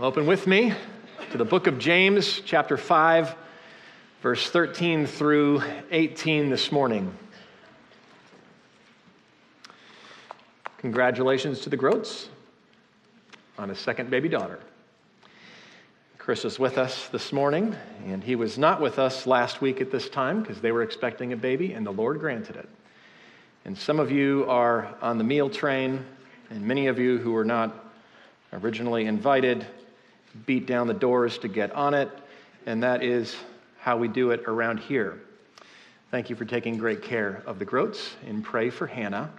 Open with me to the book of James, chapter 5, verse 13 through 18 this morning. Congratulations to the Groats on a second baby daughter. Chris is with us this morning, and he was not with us last week at this time because they were expecting a baby, and the Lord granted it. And some of you are on the meal train, and many of you who were not originally invited beat down the doors to get on it, and that is how we do it around here. Thank you for taking great care of the Groats, and pray for Hannah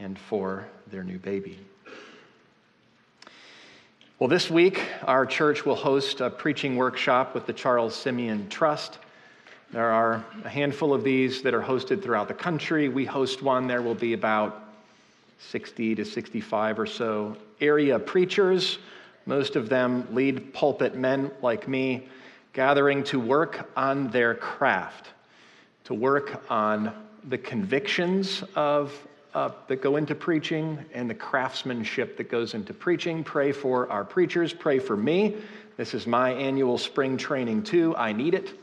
and for their new baby. Well, this week, our church will host a preaching workshop with the Charles Simeon Trust. There are a handful of these that are hosted throughout the country. We host one, there will be about 60 to 65 or so area preachers most of them lead pulpit men like me, gathering to work on their craft, to work on the convictions of, uh, that go into preaching and the craftsmanship that goes into preaching. Pray for our preachers, pray for me. This is my annual spring training, too. I need it.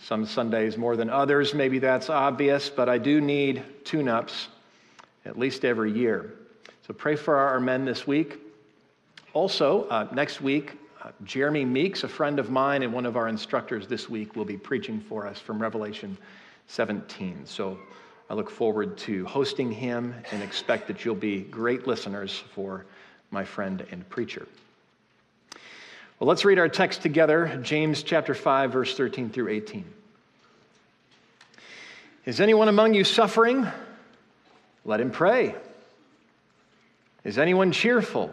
Some Sundays more than others, maybe that's obvious, but I do need tune ups at least every year. So pray for our men this week. Also, uh, next week, uh, Jeremy Meeks, a friend of mine and one of our instructors this week, will be preaching for us from Revelation 17. So I look forward to hosting him and expect that you'll be great listeners for my friend and preacher. Well, let's read our text together James chapter 5, verse 13 through 18. Is anyone among you suffering? Let him pray. Is anyone cheerful?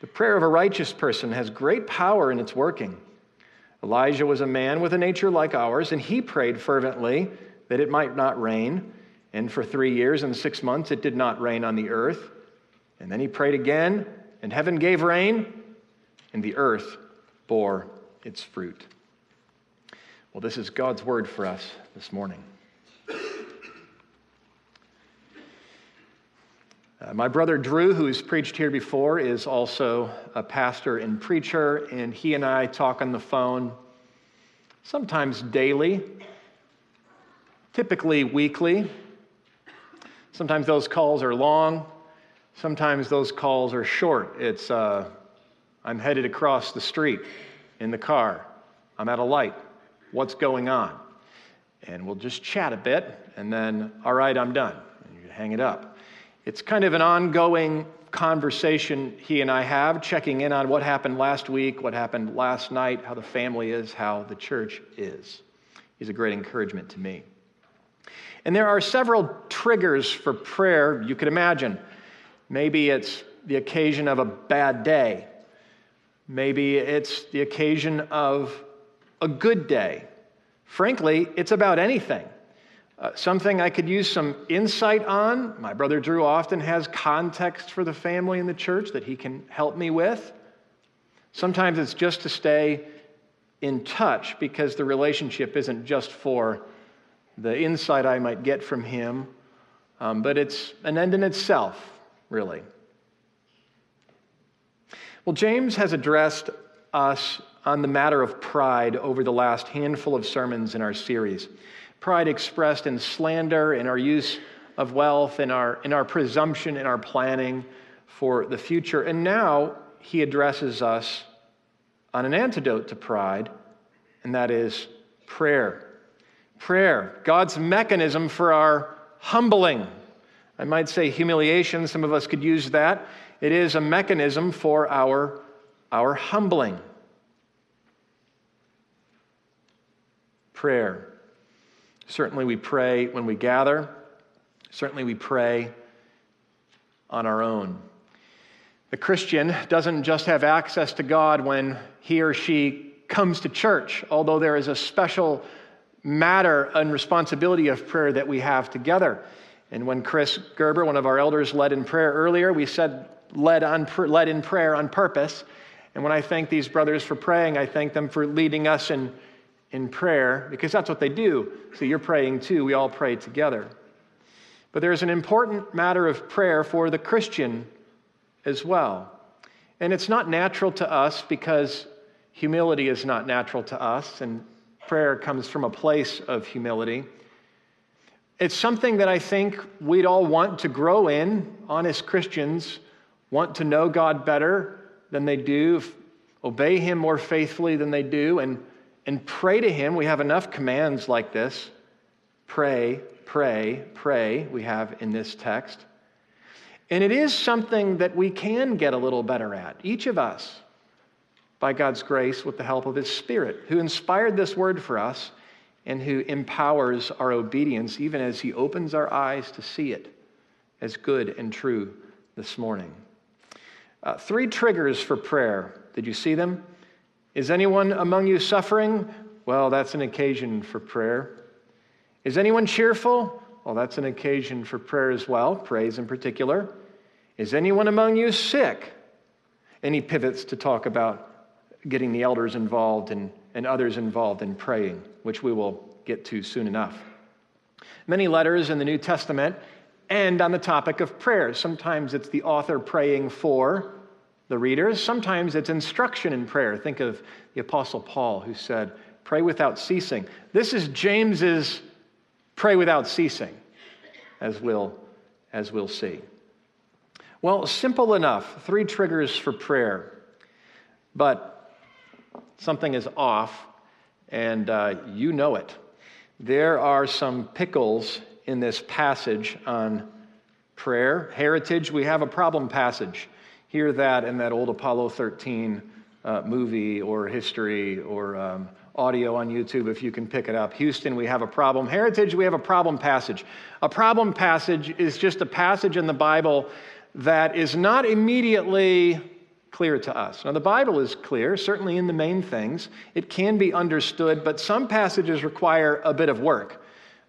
The prayer of a righteous person has great power in its working. Elijah was a man with a nature like ours, and he prayed fervently that it might not rain. And for three years and six months it did not rain on the earth. And then he prayed again, and heaven gave rain, and the earth bore its fruit. Well, this is God's word for us this morning. Uh, my brother Drew, who's preached here before, is also a pastor and preacher, and he and I talk on the phone sometimes daily, typically weekly. Sometimes those calls are long, sometimes those calls are short. It's, uh, I'm headed across the street in the car, I'm at a light, what's going on? And we'll just chat a bit, and then, all right, I'm done. And you hang it up. It's kind of an ongoing conversation he and I have, checking in on what happened last week, what happened last night, how the family is, how the church is. He's a great encouragement to me. And there are several triggers for prayer you could imagine. Maybe it's the occasion of a bad day. Maybe it's the occasion of a good day. Frankly, it's about anything. Uh, something I could use some insight on. My brother Drew often has context for the family in the church that he can help me with. Sometimes it's just to stay in touch because the relationship isn't just for the insight I might get from him, um, but it's an end in itself, really. Well, James has addressed us on the matter of pride over the last handful of sermons in our series pride expressed in slander, in our use of wealth, in our, in our presumption, in our planning for the future. And now he addresses us on an antidote to pride, and that is prayer. Prayer, God's mechanism for our humbling. I might say humiliation, some of us could use that. It is a mechanism for our, our humbling. Prayer. Certainly, we pray when we gather. Certainly, we pray on our own. The Christian doesn't just have access to God when he or she comes to church, although there is a special matter and responsibility of prayer that we have together. And when Chris Gerber, one of our elders, led in prayer earlier, we said led, on, led in prayer on purpose. And when I thank these brothers for praying, I thank them for leading us in, in prayer because that's what they do. So you're praying too. We all pray together. But there's an important matter of prayer for the Christian as well. And it's not natural to us because humility is not natural to us, and prayer comes from a place of humility. It's something that I think we'd all want to grow in. Honest Christians want to know God better than they do, obey Him more faithfully than they do, and, and pray to Him. We have enough commands like this pray, pray, pray, we have in this text. And it is something that we can get a little better at, each of us, by God's grace with the help of His Spirit, who inspired this word for us and who empowers our obedience even as He opens our eyes to see it as good and true this morning. Uh, three triggers for prayer. Did you see them? Is anyone among you suffering? Well, that's an occasion for prayer. Is anyone cheerful? Well, that's an occasion for prayer as well, praise in particular. Is anyone among you sick? And he pivots to talk about getting the elders involved and, and others involved in praying, which we will get to soon enough. Many letters in the New Testament end on the topic of prayer. Sometimes it's the author praying for the readers, sometimes it's instruction in prayer. Think of the Apostle Paul who said, Pray without ceasing. This is James's pray without ceasing, as we'll, as we'll see. Well, simple enough. Three triggers for prayer. But something is off, and uh, you know it. There are some pickles in this passage on prayer. Heritage, we have a problem passage. Hear that in that old Apollo 13 uh, movie or history or um, audio on YouTube if you can pick it up. Houston, we have a problem. Heritage, we have a problem passage. A problem passage is just a passage in the Bible that is not immediately clear to us. Now, the Bible is clear, certainly in the main things. It can be understood, but some passages require a bit of work.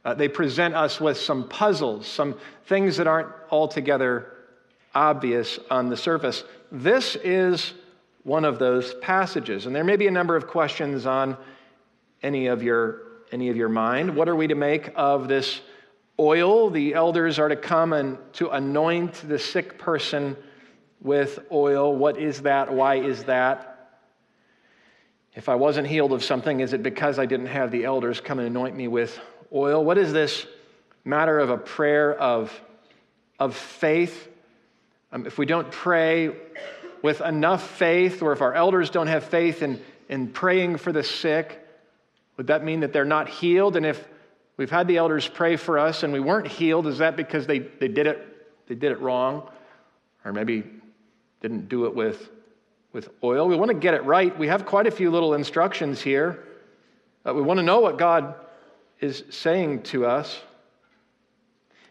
Uh, they present us with some puzzles, some things that aren't altogether obvious on the surface. This is one of those passages. And there may be a number of questions on any of your, any of your mind. What are we to make of this oil? The elders are to come and to anoint the sick person with oil. What is that? Why is that? If I wasn't healed of something, is it because I didn't have the elders come and anoint me with oil? What is this matter of a prayer of, of faith? Um, if we don't pray with enough faith, or if our elders don't have faith in, in praying for the sick, would that mean that they're not healed? And if we've had the elders pray for us and we weren't healed, is that because they, they, did, it, they did it wrong? Or maybe didn't do it with, with oil. We want to get it right. We have quite a few little instructions here. Uh, we want to know what God is saying to us.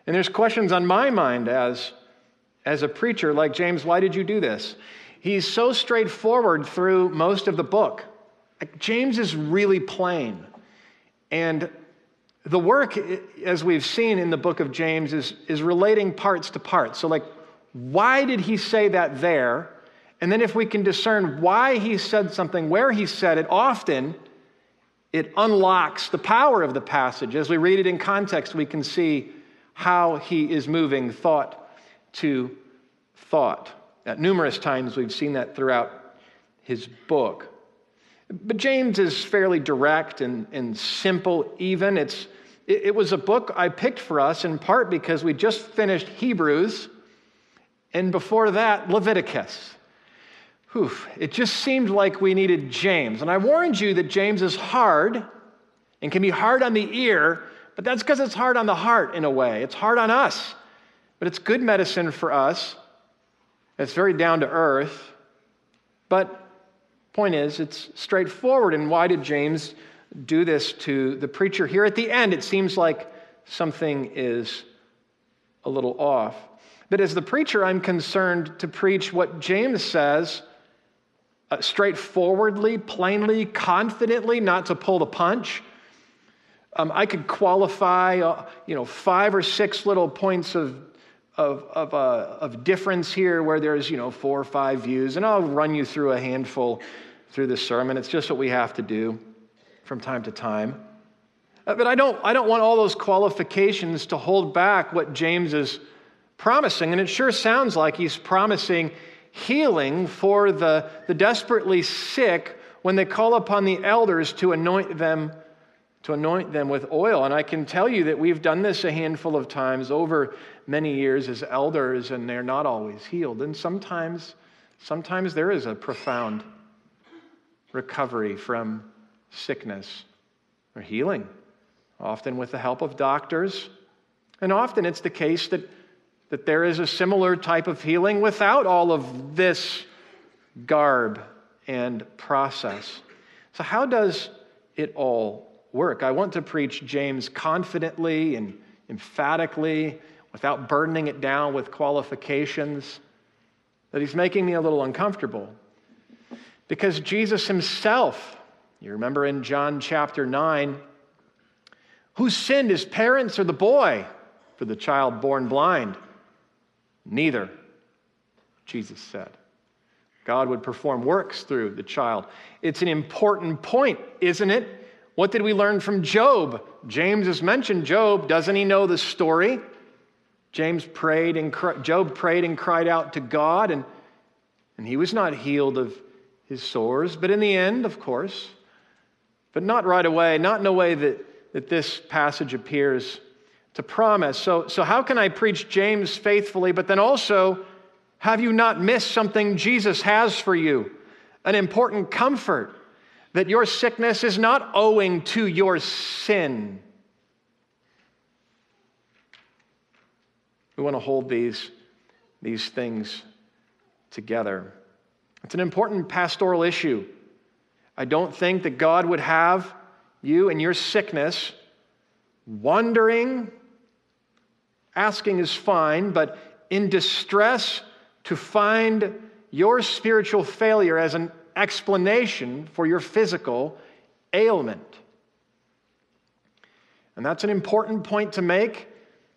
And there's questions on my mind as, as a preacher, like James, why did you do this? He's so straightforward through most of the book. James is really plain. And the work, as we've seen in the book of James, is, is relating parts to parts. So, like, why did he say that there? And then, if we can discern why he said something, where he said it, often it unlocks the power of the passage. As we read it in context, we can see how he is moving thought to thought. At numerous times, we've seen that throughout his book. But James is fairly direct and, and simple, even. It's, it, it was a book I picked for us in part because we just finished Hebrews and before that, Leviticus. Whew, it just seemed like we needed James. And I warned you that James is hard and can be hard on the ear, but that's because it's hard on the heart in a way. It's hard on us, but it's good medicine for us. It's very down to earth. But point is, it's straightforward. And why did James do this to the preacher here at the end? It seems like something is a little off. But as the preacher, I'm concerned to preach what James says uh, straightforwardly, plainly, confidently, not to pull the punch. Um, I could qualify, uh, you know, five or six little points of, of, of, uh, of difference here where there's, you know, four or five views, and I'll run you through a handful through this sermon. It's just what we have to do from time to time. Uh, but I don't, I don't want all those qualifications to hold back what James is promising. And it sure sounds like he's promising healing for the, the desperately sick when they call upon the elders to anoint them to anoint them with oil and i can tell you that we've done this a handful of times over many years as elders and they're not always healed and sometimes sometimes there is a profound recovery from sickness or healing often with the help of doctors and often it's the case that that there is a similar type of healing without all of this garb and process. So, how does it all work? I want to preach James confidently and emphatically without burdening it down with qualifications, that he's making me a little uncomfortable. Because Jesus himself, you remember in John chapter 9, who sinned, his parents or the boy for the child born blind? Neither, Jesus said. God would perform works through the child. It's an important point, isn't it? What did we learn from Job? James has mentioned Job. Doesn't he know the story? James prayed and Job prayed and cried out to God, and, and he was not healed of his sores. But in the end, of course, but not right away, not in a way that, that this passage appears to promise. So, so how can I preach James faithfully, but then also have you not missed something Jesus has for you? An important comfort that your sickness is not owing to your sin. We want to hold these, these things together. It's an important pastoral issue. I don't think that God would have you and your sickness wandering Asking is fine, but in distress to find your spiritual failure as an explanation for your physical ailment. And that's an important point to make,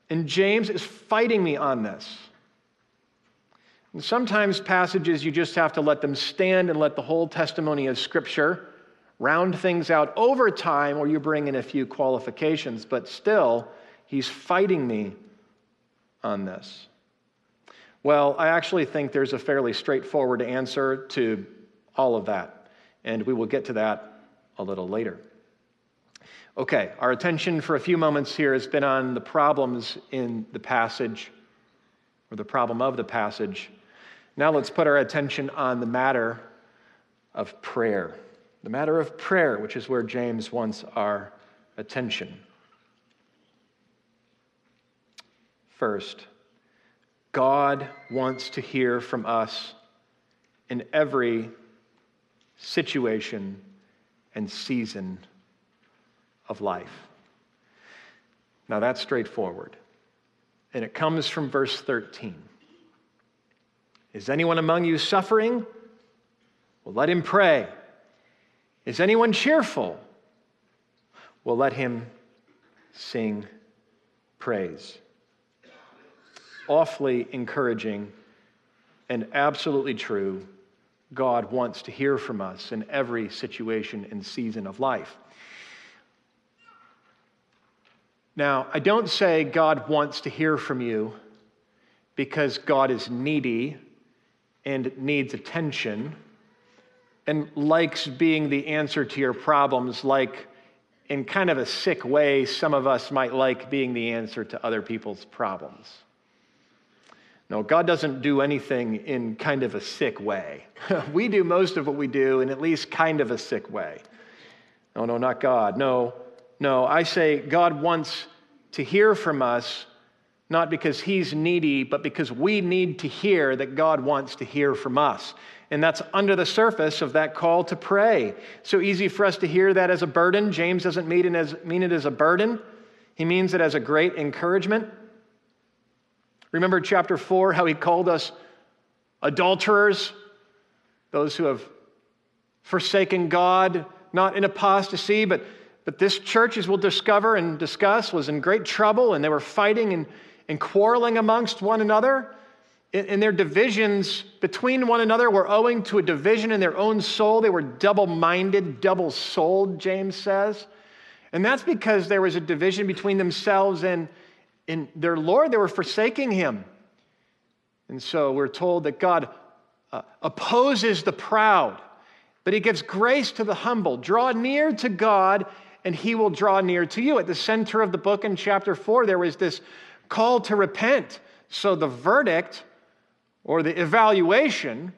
and James is fighting me on this. And sometimes passages you just have to let them stand and let the whole testimony of Scripture round things out over time, or you bring in a few qualifications, but still, he's fighting me on this? Well, I actually think there's a fairly straightforward answer to all of that, and we will get to that a little later. Okay, our attention for a few moments here has been on the problems in the passage, or the problem of the passage. Now let's put our attention on the matter of prayer. The matter of prayer, which is where James wants our attention. First, God wants to hear from us in every situation and season of life. Now, that's straightforward. And it comes from verse 13. Is anyone among you suffering? Well, let him pray. Is anyone cheerful? Well, let him sing praise awfully encouraging and absolutely true. God wants to hear from us in every situation and season of life. Now, I don't say God wants to hear from you because God is needy and needs attention and likes being the answer to your problems, like in kind of a sick way, some of us might like being the answer to other people's problems. No, God doesn't do anything in kind of a sick way. we do most of what we do in at least kind of a sick way. No, no, not God. No, no. I say God wants to hear from us, not because He's needy, but because we need to hear that God wants to hear from us. And that's under the surface of that call to pray. So easy for us to hear that as a burden. James doesn't mean it as, mean it as a burden, he means it as a great encouragement. Remember chapter 4, how he called us adulterers, those who have forsaken God, not in apostasy, but, but this church, as we'll discover and discuss, was in great trouble and they were fighting and, and quarreling amongst one another. And their divisions between one another were owing to a division in their own soul. They were double minded, double souled, James says. And that's because there was a division between themselves and, and their Lord. They were forsaking him. And so we're told that God uh, opposes the proud, but he gives grace to the humble. Draw near to God, and he will draw near to you. At the center of the book in chapter 4, there was this call to repent. So the verdict or the evaluation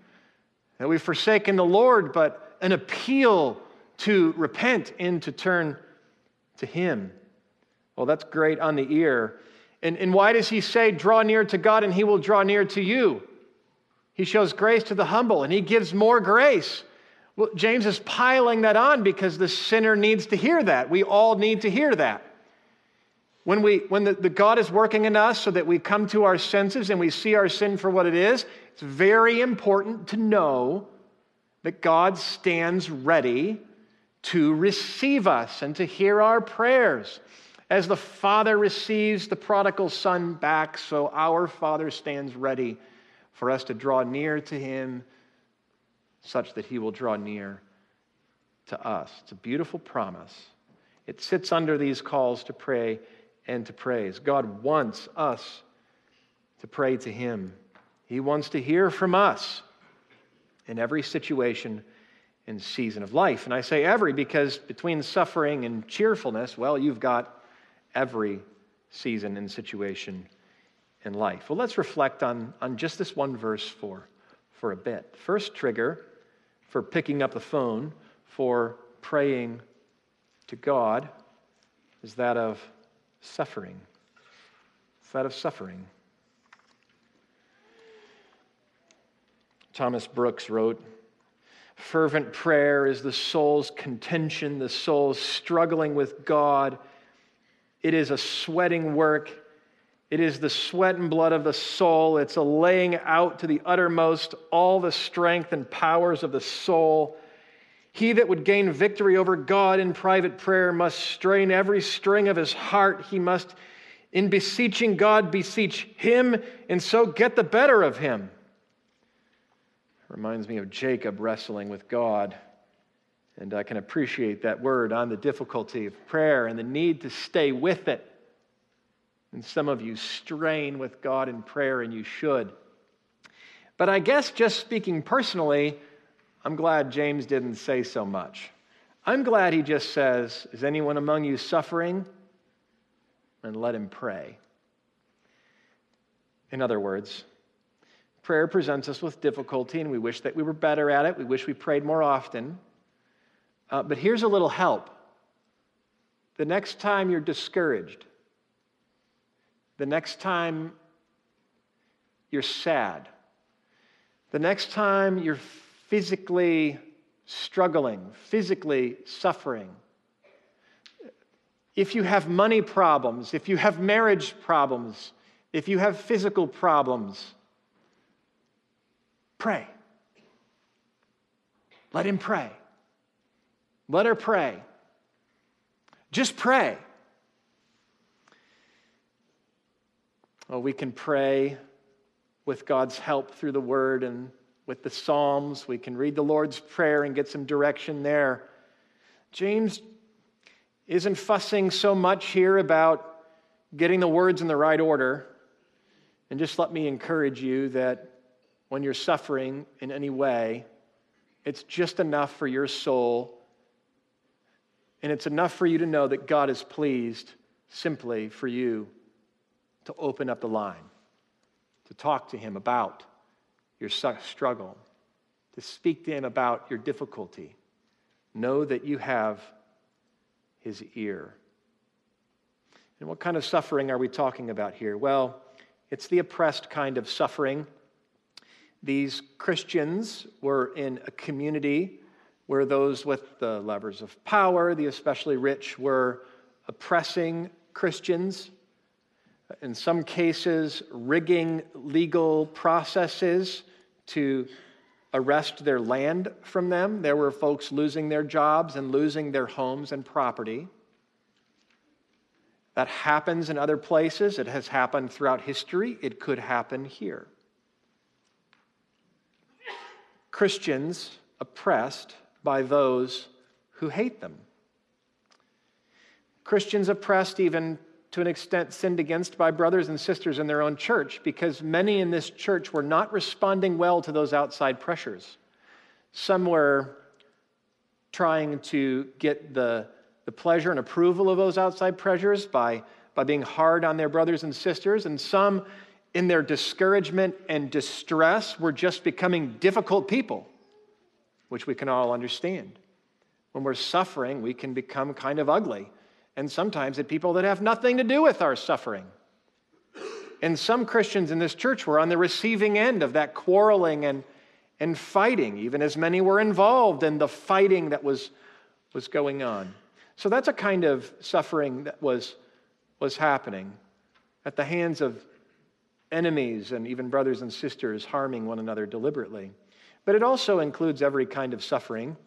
that we've forsaken the Lord, but an appeal to repent and to turn to him. Well, that's great on the ear. And, and why does he say, draw near to God and he will draw near to you? He shows grace to the humble and he gives more grace. Well, James is piling that on because the sinner needs to hear that. We all need to hear that. When, we, when the, the God is working in us so that we come to our senses and we see our sin for what it is, it's very important to know that God stands ready to receive us and to hear our prayers. As the Father receives the prodigal Son back, so our Father stands ready for us to draw near to Him such that He will draw near to us. It's a beautiful promise. It sits under these calls to pray and to praise. God wants us to pray to Him, He wants to hear from us in every situation and season of life. And I say every because between suffering and cheerfulness, well, you've got every season and situation in life. Well, let's reflect on, on just this one verse for, for a bit. First trigger for picking up the phone, for praying to God, is that of suffering. It's that of suffering. Thomas Brooks wrote, Fervent prayer is the soul's contention, the soul's struggling with God it is a sweating work. It is the sweat and blood of the soul. It's a laying out to the uttermost all the strength and powers of the soul. He that would gain victory over God in private prayer must strain every string of his heart. He must, in beseeching God, beseech him and so get the better of him. Reminds me of Jacob wrestling with God. And I can appreciate that word on the difficulty of prayer and the need to stay with it. And some of you strain with God in prayer, and you should. But I guess just speaking personally, I'm glad James didn't say so much. I'm glad he just says, Is anyone among you suffering? And let him pray. In other words, prayer presents us with difficulty, and we wish that we were better at it. We wish we prayed more often. Uh, but here's a little help. The next time you're discouraged, the next time you're sad, the next time you're physically struggling, physically suffering, if you have money problems, if you have marriage problems, if you have physical problems, pray. Let him pray. Let her pray. Just pray. Well, we can pray with God's help through the Word and with the Psalms. We can read the Lord's Prayer and get some direction there. James isn't fussing so much here about getting the words in the right order. And just let me encourage you that when you're suffering in any way, it's just enough for your soul and it's enough for you to know that God is pleased simply for you to open up the line, to talk to Him about your struggle, to speak to Him about your difficulty. Know that you have His ear. And what kind of suffering are we talking about here? Well, it's the oppressed kind of suffering. These Christians were in a community where those with the levers of power, the especially rich, were oppressing Christians. In some cases, rigging legal processes to arrest their land from them. There were folks losing their jobs and losing their homes and property. That happens in other places. It has happened throughout history. It could happen here. Christians oppressed by those who hate them. Christians oppressed even to an extent sinned against by brothers and sisters in their own church because many in this church were not responding well to those outside pressures. Some were trying to get the, the pleasure and approval of those outside pressures by, by being hard on their brothers and sisters, and some, in their discouragement and distress, were just becoming difficult people, which we can all understand. When we're suffering, we can become kind of ugly and sometimes at people that have nothing to do with our suffering. And some Christians in this church were on the receiving end of that quarreling and, and fighting, even as many were involved in the fighting that was, was going on. So that's a kind of suffering that was, was happening at the hands of enemies and even brothers and sisters harming one another deliberately. But it also includes every kind of suffering.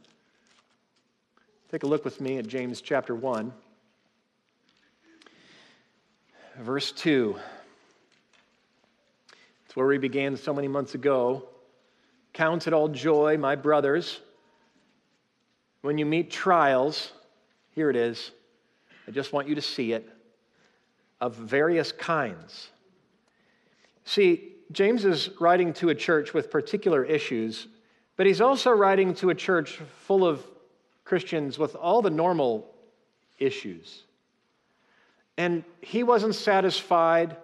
Take a look with me at James chapter 1 verse 2. It's where we began so many months ago. Count it all joy, my brothers, when you meet trials. Here it is. I just want you to see it of various kinds. See, James is writing to a church with particular issues, but he's also writing to a church full of Christians with all the normal issues. And he wasn't satisfied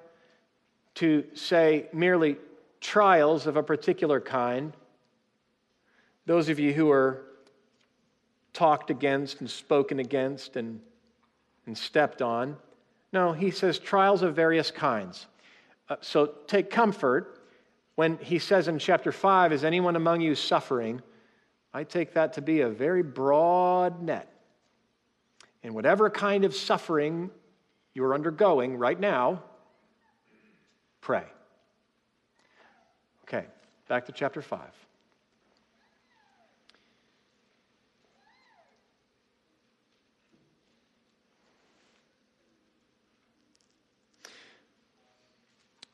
to say merely trials of a particular kind. Those of you who are talked against and spoken against and, and stepped on. No, he says trials of various kinds. Uh, so take comfort when he says in chapter 5, Is anyone among you suffering? I take that to be a very broad net. And whatever kind of suffering you are undergoing right now, pray. Okay, back to chapter 5.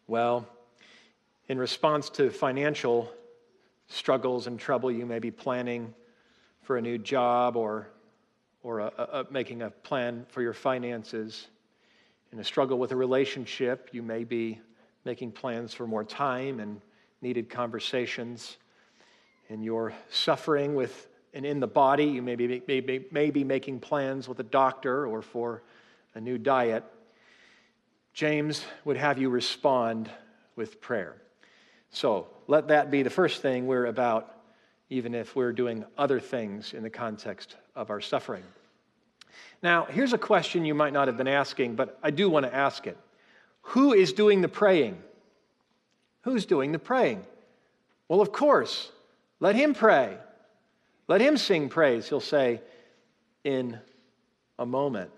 Well, in response to financial struggles and trouble, you may be planning for a new job or, or a, a, making a plan for your finances. In a struggle with a relationship, you may be making plans for more time and needed conversations. In your suffering with and in the body, you may be, may, be, may be making plans with a doctor or for a new diet. James would have you respond with prayer. So let that be the first thing we're about, even if we're doing other things in the context of our suffering. Now, here's a question you might not have been asking, but I do want to ask it. Who is doing the praying? Who's doing the praying? Well, of course, let him pray. Let him sing praise, he'll say in a moment.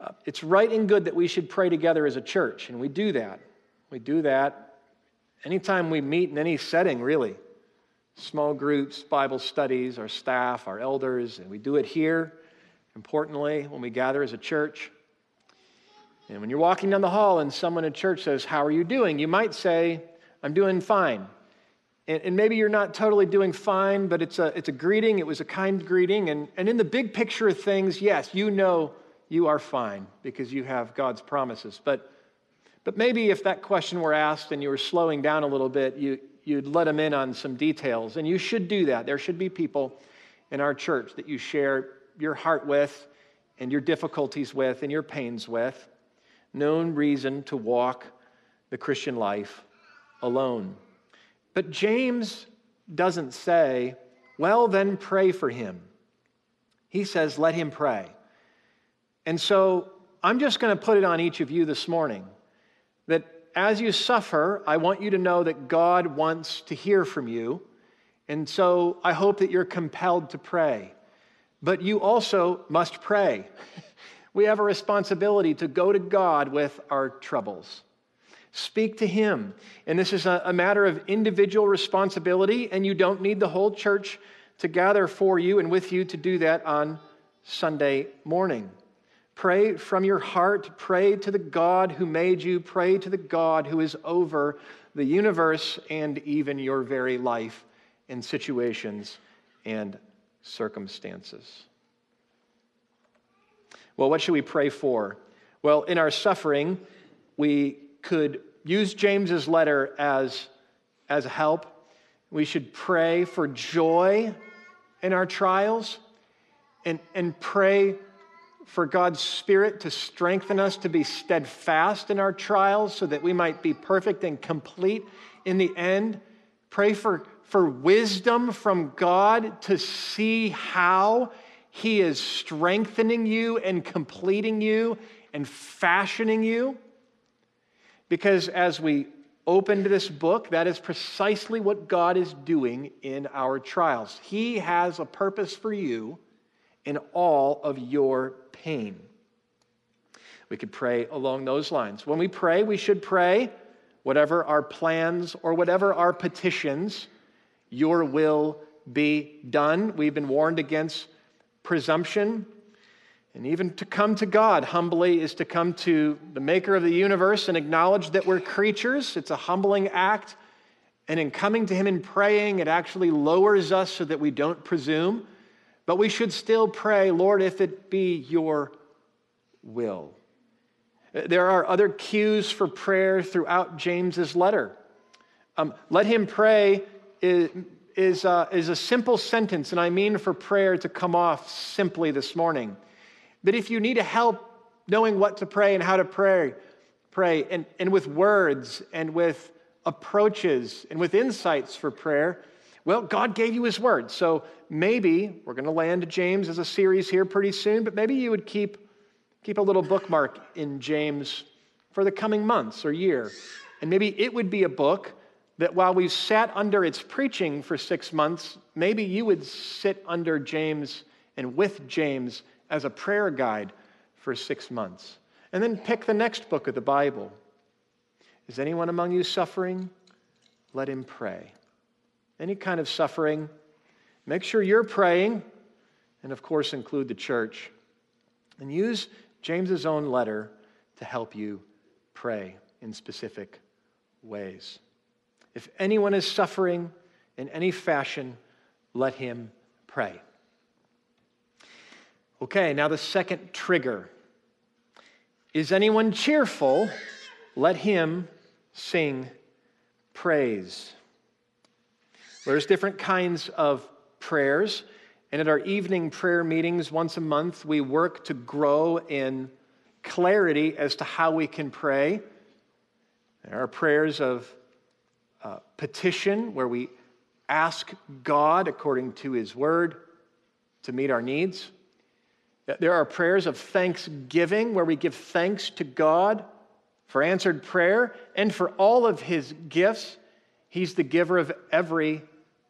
Uh, it's right and good that we should pray together as a church, and we do that. We do that anytime we meet in any setting, really. Small groups, Bible studies, our staff, our elders, and we do it here importantly, when we gather as a church. And when you're walking down the hall and someone in church says, How are you doing? you might say, I'm doing fine. And, and, maybe you're not totally doing fine, but it's a, it's a greeting. It was a kind greeting. And, and in the big picture of things, yes, you know you are fine because you have God's promises. But, but maybe if that question were asked and you were slowing down a little bit, you, you'd let them in on some details. And you should do that. There should be people in our church that you share your heart with and your difficulties with and your pains with. No reason to walk the Christian life alone. But James doesn't say, well, then pray for him. He says, let him pray. And so I'm just going to put it on each of you this morning that as you suffer, I want you to know that God wants to hear from you. And so I hope that you're compelled to pray. But you also must pray. We have a responsibility to go to God with our troubles. Speak to Him. And this is a, matter of individual responsibility, and you don't need the whole church to gather for you and with you to do that on Sunday morning. Pray from your heart. Pray to the God who made you. Pray to the God who is over the universe and even your very life in situations and circumstances. Well, what should we pray for? Well, in our suffering, we could use James's letter as, as help. We should pray for joy in our trials and, and pray for God's Spirit to strengthen us to be steadfast in our trials so that we might be perfect and complete in the end. Pray for, for wisdom from God to see how he is strengthening you and completing you and fashioning you. Because as we opened this book, that is precisely what God is doing in our trials. He has a purpose for you in all of your pain. We could pray along those lines. When we pray, we should pray whatever our plans or whatever our petitions, your will be done. We've been warned against presumption. And even to come to God humbly is to come to the maker of the universe and acknowledge that we're creatures. It's a humbling act. And in coming to Him and praying, it actually lowers us so that we don't presume. But we should still pray, Lord, if it be your will. There are other cues for prayer throughout James's letter. Um, let him pray is, uh, is a simple sentence, and I mean for prayer to come off simply this morning. But if you need a help knowing what to pray and how to pray, pray, and, and with words and with approaches and with insights for prayer, well, God gave you His word. So maybe we're going to land James as a series here pretty soon, but maybe you would keep, keep a little bookmark in James for the coming months or year. And maybe it would be a book that while we've sat under its preaching for six months, maybe you would sit under James and with James as a prayer guide for six months. And then pick the next book of the Bible. Is anyone among you suffering? Let him pray. Any kind of suffering, make sure you're praying, and of course, include the church. And use James's own letter to help you pray in specific ways. If anyone is suffering in any fashion, let him pray. Okay, now the second trigger. Is anyone cheerful? Let him sing praise. There's different kinds of prayers, and at our evening prayer meetings once a month, we work to grow in clarity as to how we can pray. There are prayers of uh, petition where we ask God, according to His word, to meet our needs. There are prayers of thanksgiving where we give thanks to God for answered prayer and for all of His gifts. He's the giver of every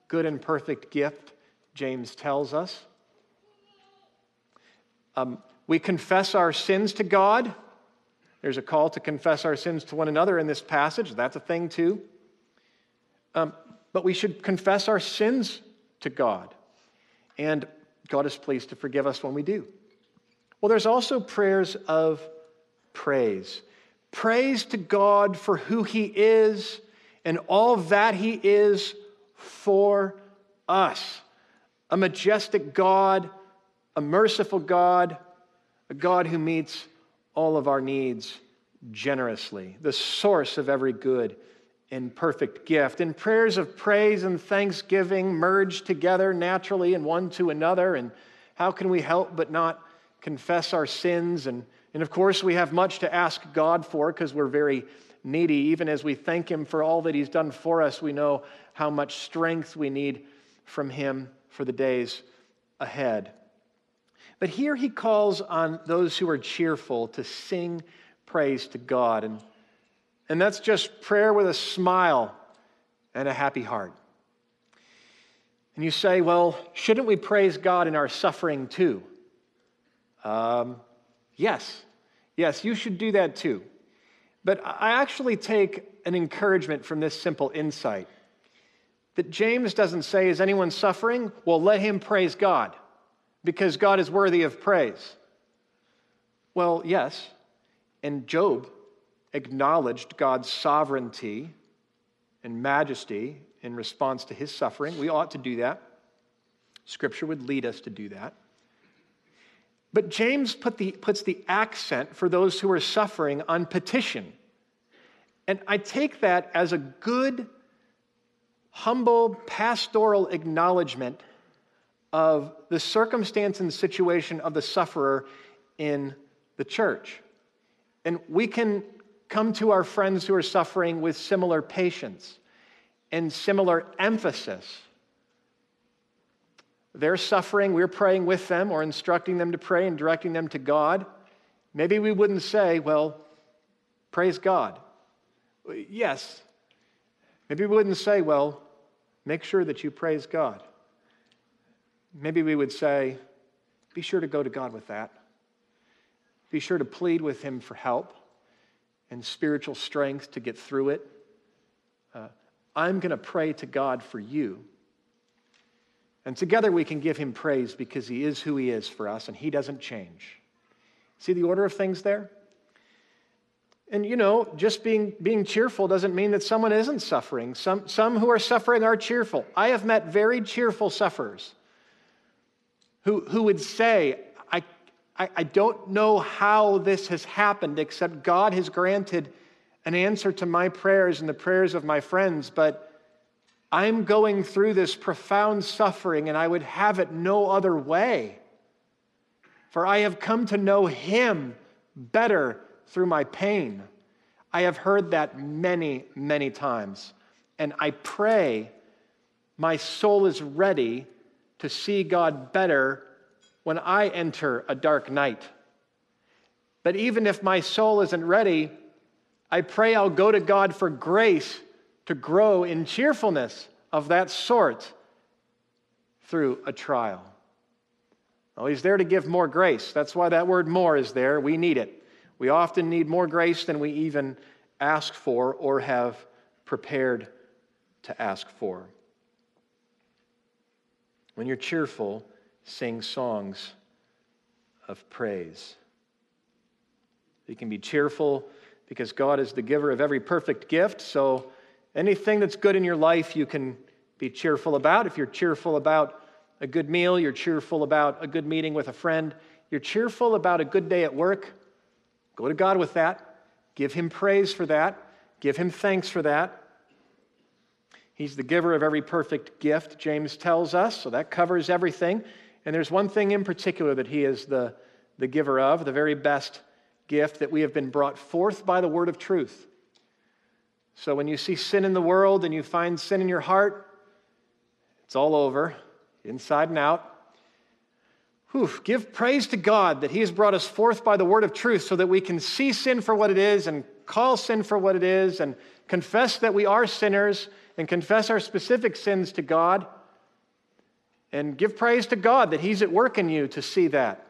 good and perfect gift, James tells us. Um, we confess our sins to God. There's a call to confess our sins to one another in this passage. That's a thing, too. Um, but we should confess our sins to God. And God is pleased to forgive us when we do. Well, there's also prayers of praise. Praise to God for who He is and all that He is for us. A majestic God, a merciful God, a God who meets all of our needs generously, the source of every good in perfect gift. And prayers of praise and thanksgiving merge together naturally and one to another. And how can we help but not confess our sins? And, and of course, we have much to ask God for because we're very needy. Even as we thank Him for all that He's done for us, we know how much strength we need from Him for the days ahead. But here He calls on those who are cheerful to sing praise to God. And and that's just prayer with a smile and a happy heart. And you say, well, shouldn't we praise God in our suffering too? Um, Yes, yes, you should do that too. But I actually take an encouragement from this simple insight that James doesn't say, Is anyone suffering? Well, let him praise God because God is worthy of praise. Well, yes. And Job acknowledged God's sovereignty and majesty in response to his suffering. We ought to do that. Scripture would lead us to do that. But James put the, puts the accent for those who are suffering on petition. And I take that as a good, humble, pastoral acknowledgement of the circumstance and situation of the sufferer in the church. And we can come to our friends who are suffering with similar patience and similar emphasis. They're suffering, we're praying with them or instructing them to pray and directing them to God. Maybe we wouldn't say, well, praise God. Yes. Maybe we wouldn't say, well, make sure that you praise God. Maybe we would say, be sure to go to God with that. Be sure to plead with Him for help and spiritual strength to get through it. Uh, I'm going to pray to God for you. And together we can give Him praise because He is who He is for us and He doesn't change. See the order of things there? And you know, just being, being cheerful doesn't mean that someone isn't suffering. Some, some who are suffering are cheerful. I have met very cheerful sufferers who, who would say, I, I, don't know how this has happened, except God has granted an answer to my prayers and the prayers of my friends, but I'm going through this profound suffering and I would have it no other way. For I have come to know Him better through my pain. I have heard that many, many times. And I pray my soul is ready to see God better when I enter a dark night. But even if my soul isn't ready, I pray I'll go to God for grace to grow in cheerfulness of that sort through a trial. Well, he's there to give more grace. That's why that word more is there. We need it. We often need more grace than we even ask for or have prepared to ask for. When you're cheerful, sing songs of praise. You can be cheerful because God is the giver of every perfect gift. So anything that's good in your life, you can be cheerful about. If you're cheerful about a good meal, you're cheerful about a good meeting with a friend, you're cheerful about a good day at work, Go to God with that. Give Him praise for that. Give Him thanks for that. He's the giver of every perfect gift, James tells us, so that covers everything. And there's one thing in particular that He is the, the giver of, the very best gift that we have been brought forth by the word of truth. So when you see sin in the world and you find sin in your heart, it's all over, inside and out. Whew, give praise to God that He has brought us forth by the word of truth so that we can see sin for what it is and call sin for what it is and confess that we are sinners and confess our specific sins to God. And give praise to God that He's at work in you to see that.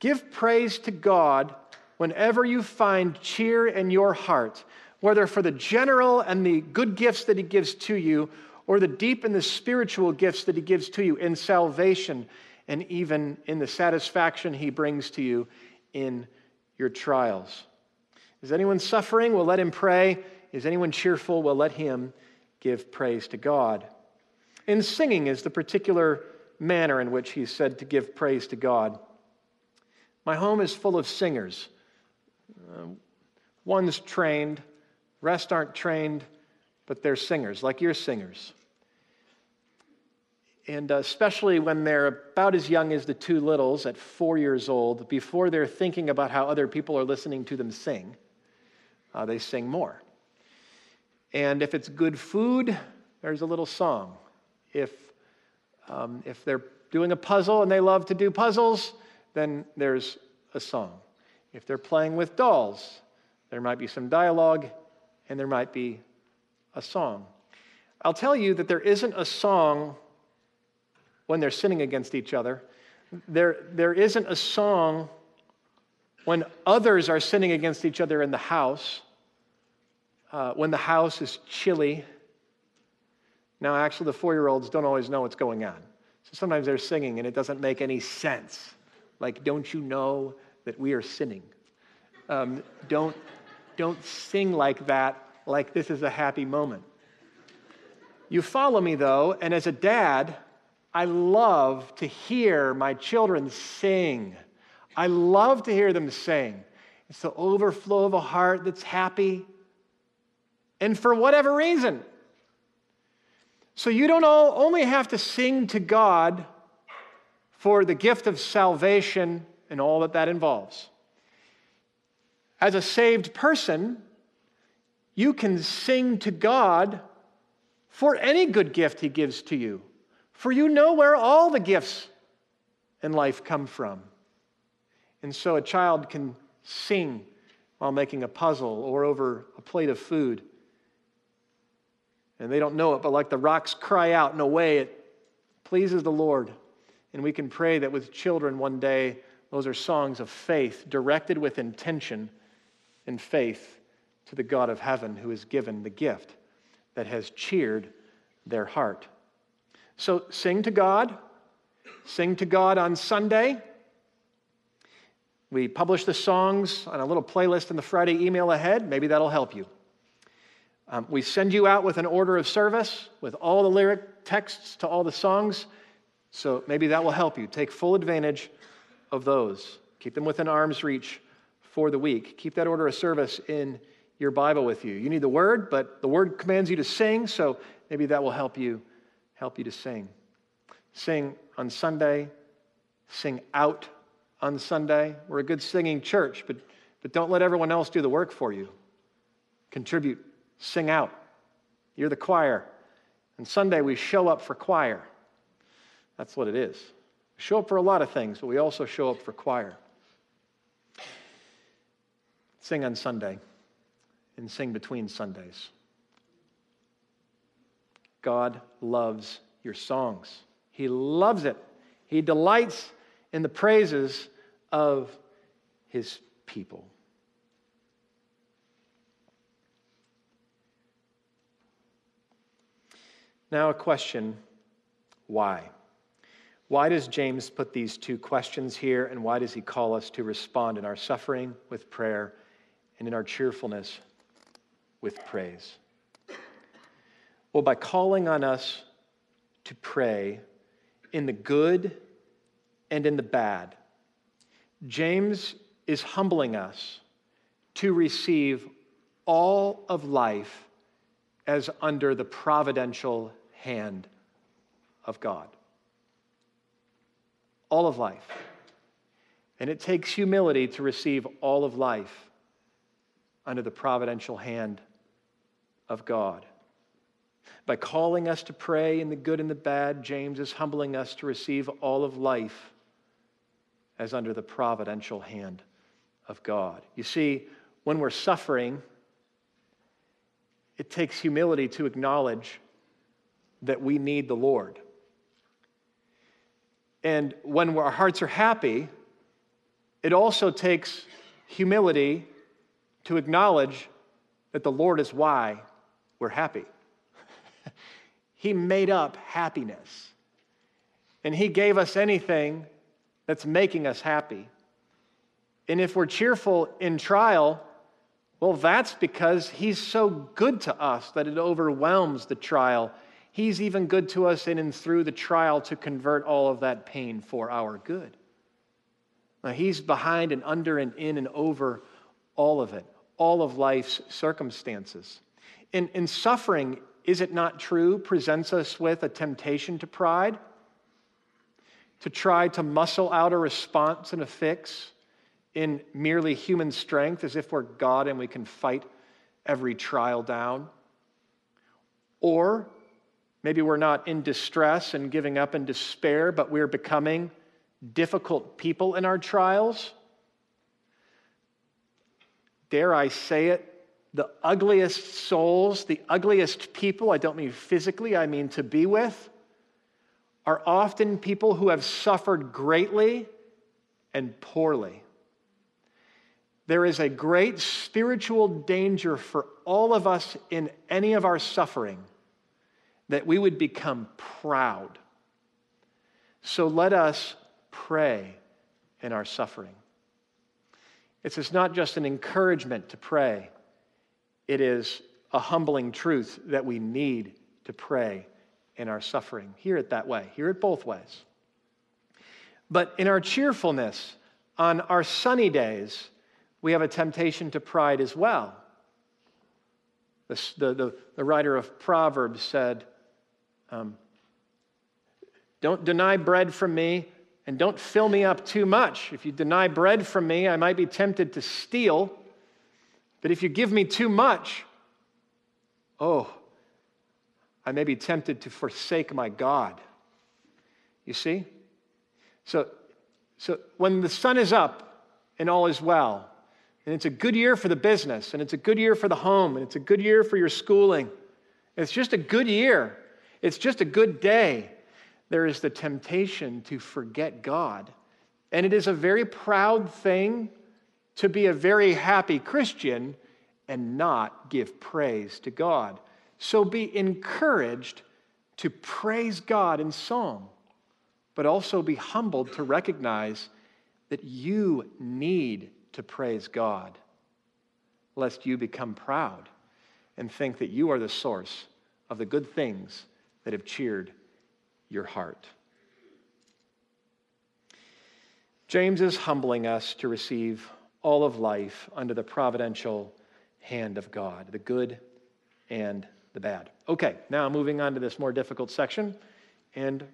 Give praise to God whenever you find cheer in your heart, whether for the general and the good gifts that He gives to you or the deep and the spiritual gifts that He gives to you in salvation and even in the satisfaction he brings to you in your trials. Is anyone suffering? Well, let him pray. Is anyone cheerful? Well, let him give praise to God. In singing is the particular manner in which he's said to give praise to God. My home is full of singers. Uh, one's trained, rest aren't trained, but they're singers, like you're singers and uh, especially when they're about as young as the two littles at four years old, before they're thinking about how other people are listening to them sing, uh, they sing more. And if it's good food, there's a little song. If, um, if they're doing a puzzle and they love to do puzzles, then there's a song. If they're playing with dolls, there might be some dialogue and there might be a song. I'll tell you that there isn't a song when they're sinning against each other. There, there isn't a song when others are sinning against each other in the house, uh, when the house is chilly. Now, actually, the four year olds don't always know what's going on. So sometimes they're singing and it doesn't make any sense. Like, don't you know that we are sinning? Um, don't, don't sing like that, like this is a happy moment. You follow me, though, and as a dad, I love to hear my children sing. I love to hear them sing. It's the overflow of a heart that's happy. And for whatever reason. So you don't only have to sing to God for the gift of salvation and all that that involves. As a saved person, you can sing to God for any good gift He gives to you, for you know where all the gifts in life come from. And so a child can sing while making a puzzle or over a plate of food. And they don't know it, but like the rocks cry out in a way it pleases the Lord. And we can pray that with children one day, those are songs of faith directed with intention and faith to the God of heaven who has given the gift that has cheered their heart. So sing to God, sing to God on Sunday. We publish the songs on a little playlist in the Friday email ahead. Maybe that'll help you. Um, we send you out with an order of service with all the lyric texts to all the songs. So maybe that will help you. Take full advantage of those. Keep them within arm's reach for the week. Keep that order of service in your Bible with you. You need the word, but the word commands you to sing, so maybe that will help you help you to sing. Sing on Sunday, sing out on Sunday. We're a good singing church, but, but don't let everyone else do the work for you. Contribute, sing out. You're the choir. And Sunday we show up for choir. That's what it is. We show up for a lot of things, but we also show up for choir. Sing on Sunday and sing between Sundays. God loves your songs. He loves it. He delights in the praises of his people. Now, a question why? Why does James put these two questions here, and why does he call us to respond in our suffering with prayer and in our cheerfulness with praise? Well, by calling on us to pray in the good and in the bad, James is humbling us to receive all of life as under the providential hand of God. All of life. And it takes humility to receive all of life under the providential hand of God. By calling us to pray in the good and the bad, James is humbling us to receive all of life as under the providential hand of God. You see, when we're suffering, it takes humility to acknowledge that we need the Lord. And when our hearts are happy, it also takes humility to acknowledge that the Lord is why we're happy. he made up happiness. And He gave us anything that's making us happy. And if we're cheerful in trial, well, that's because He's so good to us that it overwhelms the trial. He's even good to us in and through the trial to convert all of that pain for our good. Now, He's behind and under and in and over all of it, all of life's circumstances. In, in suffering, is it not true, presents us with a temptation to pride? to try to muscle out a response and a fix in merely human strength as if we're God and we can fight every trial down. Or maybe we're not in distress and giving up in despair, but we're becoming difficult people in our trials. Dare I say it? The ugliest souls, the ugliest people, I don't mean physically, I mean to be with, are often people who have suffered greatly and poorly. there is a great spiritual danger for all of us in any of our suffering that we would become proud. So let us pray in our suffering. It's not just an encouragement to pray, it is a humbling truth that we need to pray in our suffering. Hear it that way, hear it both ways. But in our cheerfulness, on our sunny days, we have a temptation to pride as well. The, the, the, writer of Proverbs said, um, Don't deny bread from me, and don't fill me up too much. If you deny bread from me, I might be tempted to steal. But if you give me too much, oh, I may be tempted to forsake my God. You see? So, so when the sun is up and all is well, and it's a good year for the business, and it's a good year for the home, and it's a good year for your schooling, it's just a good year, it's just a good day, there is the temptation to forget God. And it is a very proud thing to be a very happy Christian and not give praise to God. So be encouraged to praise God in song, but also be humbled to recognize that you need to praise God, lest you become proud and think that you are the source of the good things that have cheered your heart. James is humbling us to receive all of life under the providential hand of God, the good and the bad. Okay, now moving on to this more difficult section, and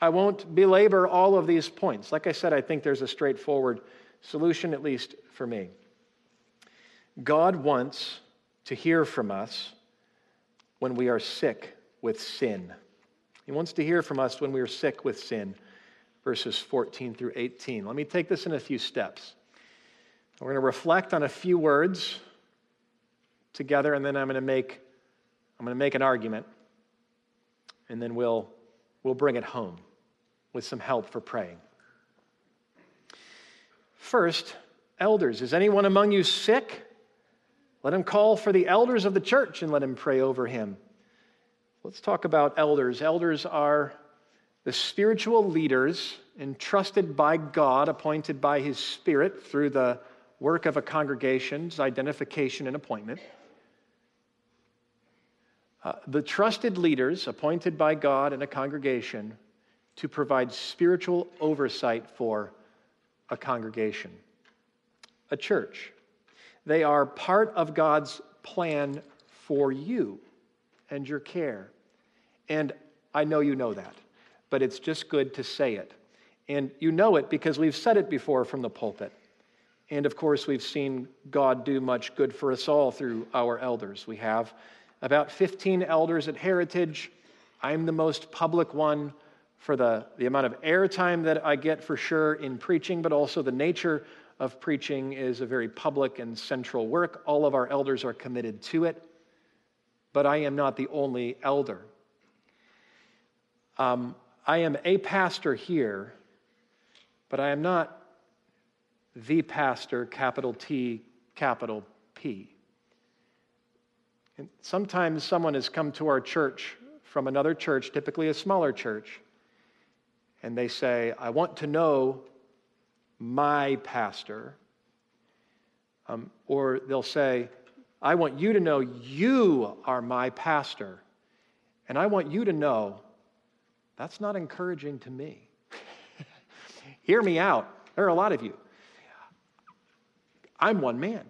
I won't belabor all of these points. Like I said, I think there's a straightforward solution, at least for me. God wants to hear from us when we are sick with sin. He wants to hear from us when we are sick with sin, verses 14 through 18. Let me take this in a few steps. We're going to reflect on a few words together, and then I'm going to make, I'm going to make an argument, and then we'll, we'll bring it home with some help for praying. First, elders. Is anyone among you sick? Let him call for the elders of the church and let him pray over him Let's talk about elders. Elders are the spiritual leaders entrusted by God, appointed by His Spirit through the work of a congregation's identification and appointment. Uh, the trusted leaders appointed by God in a congregation to provide spiritual oversight for a congregation, a church. They are part of God's plan for you and your care. And I know you know that, but it's just good to say it. And you know it because we've said it before from the pulpit. And of course, we've seen God do much good for us all through our elders. We have about 15 elders at Heritage. I'm the most public one for the, the amount of airtime that I get for sure in preaching, but also the nature of preaching is a very public and central work. All of our elders are committed to it but I am not the only elder. Um, I am a pastor here, but I am not the pastor, capital T, capital P. And sometimes someone has come to our church from another church, typically a smaller church, and they say, I want to know my pastor. Um, or they'll say, I want you to know you are my pastor. And I want you to know that's not encouraging to me. Hear me out. There are a lot of you. I'm one man.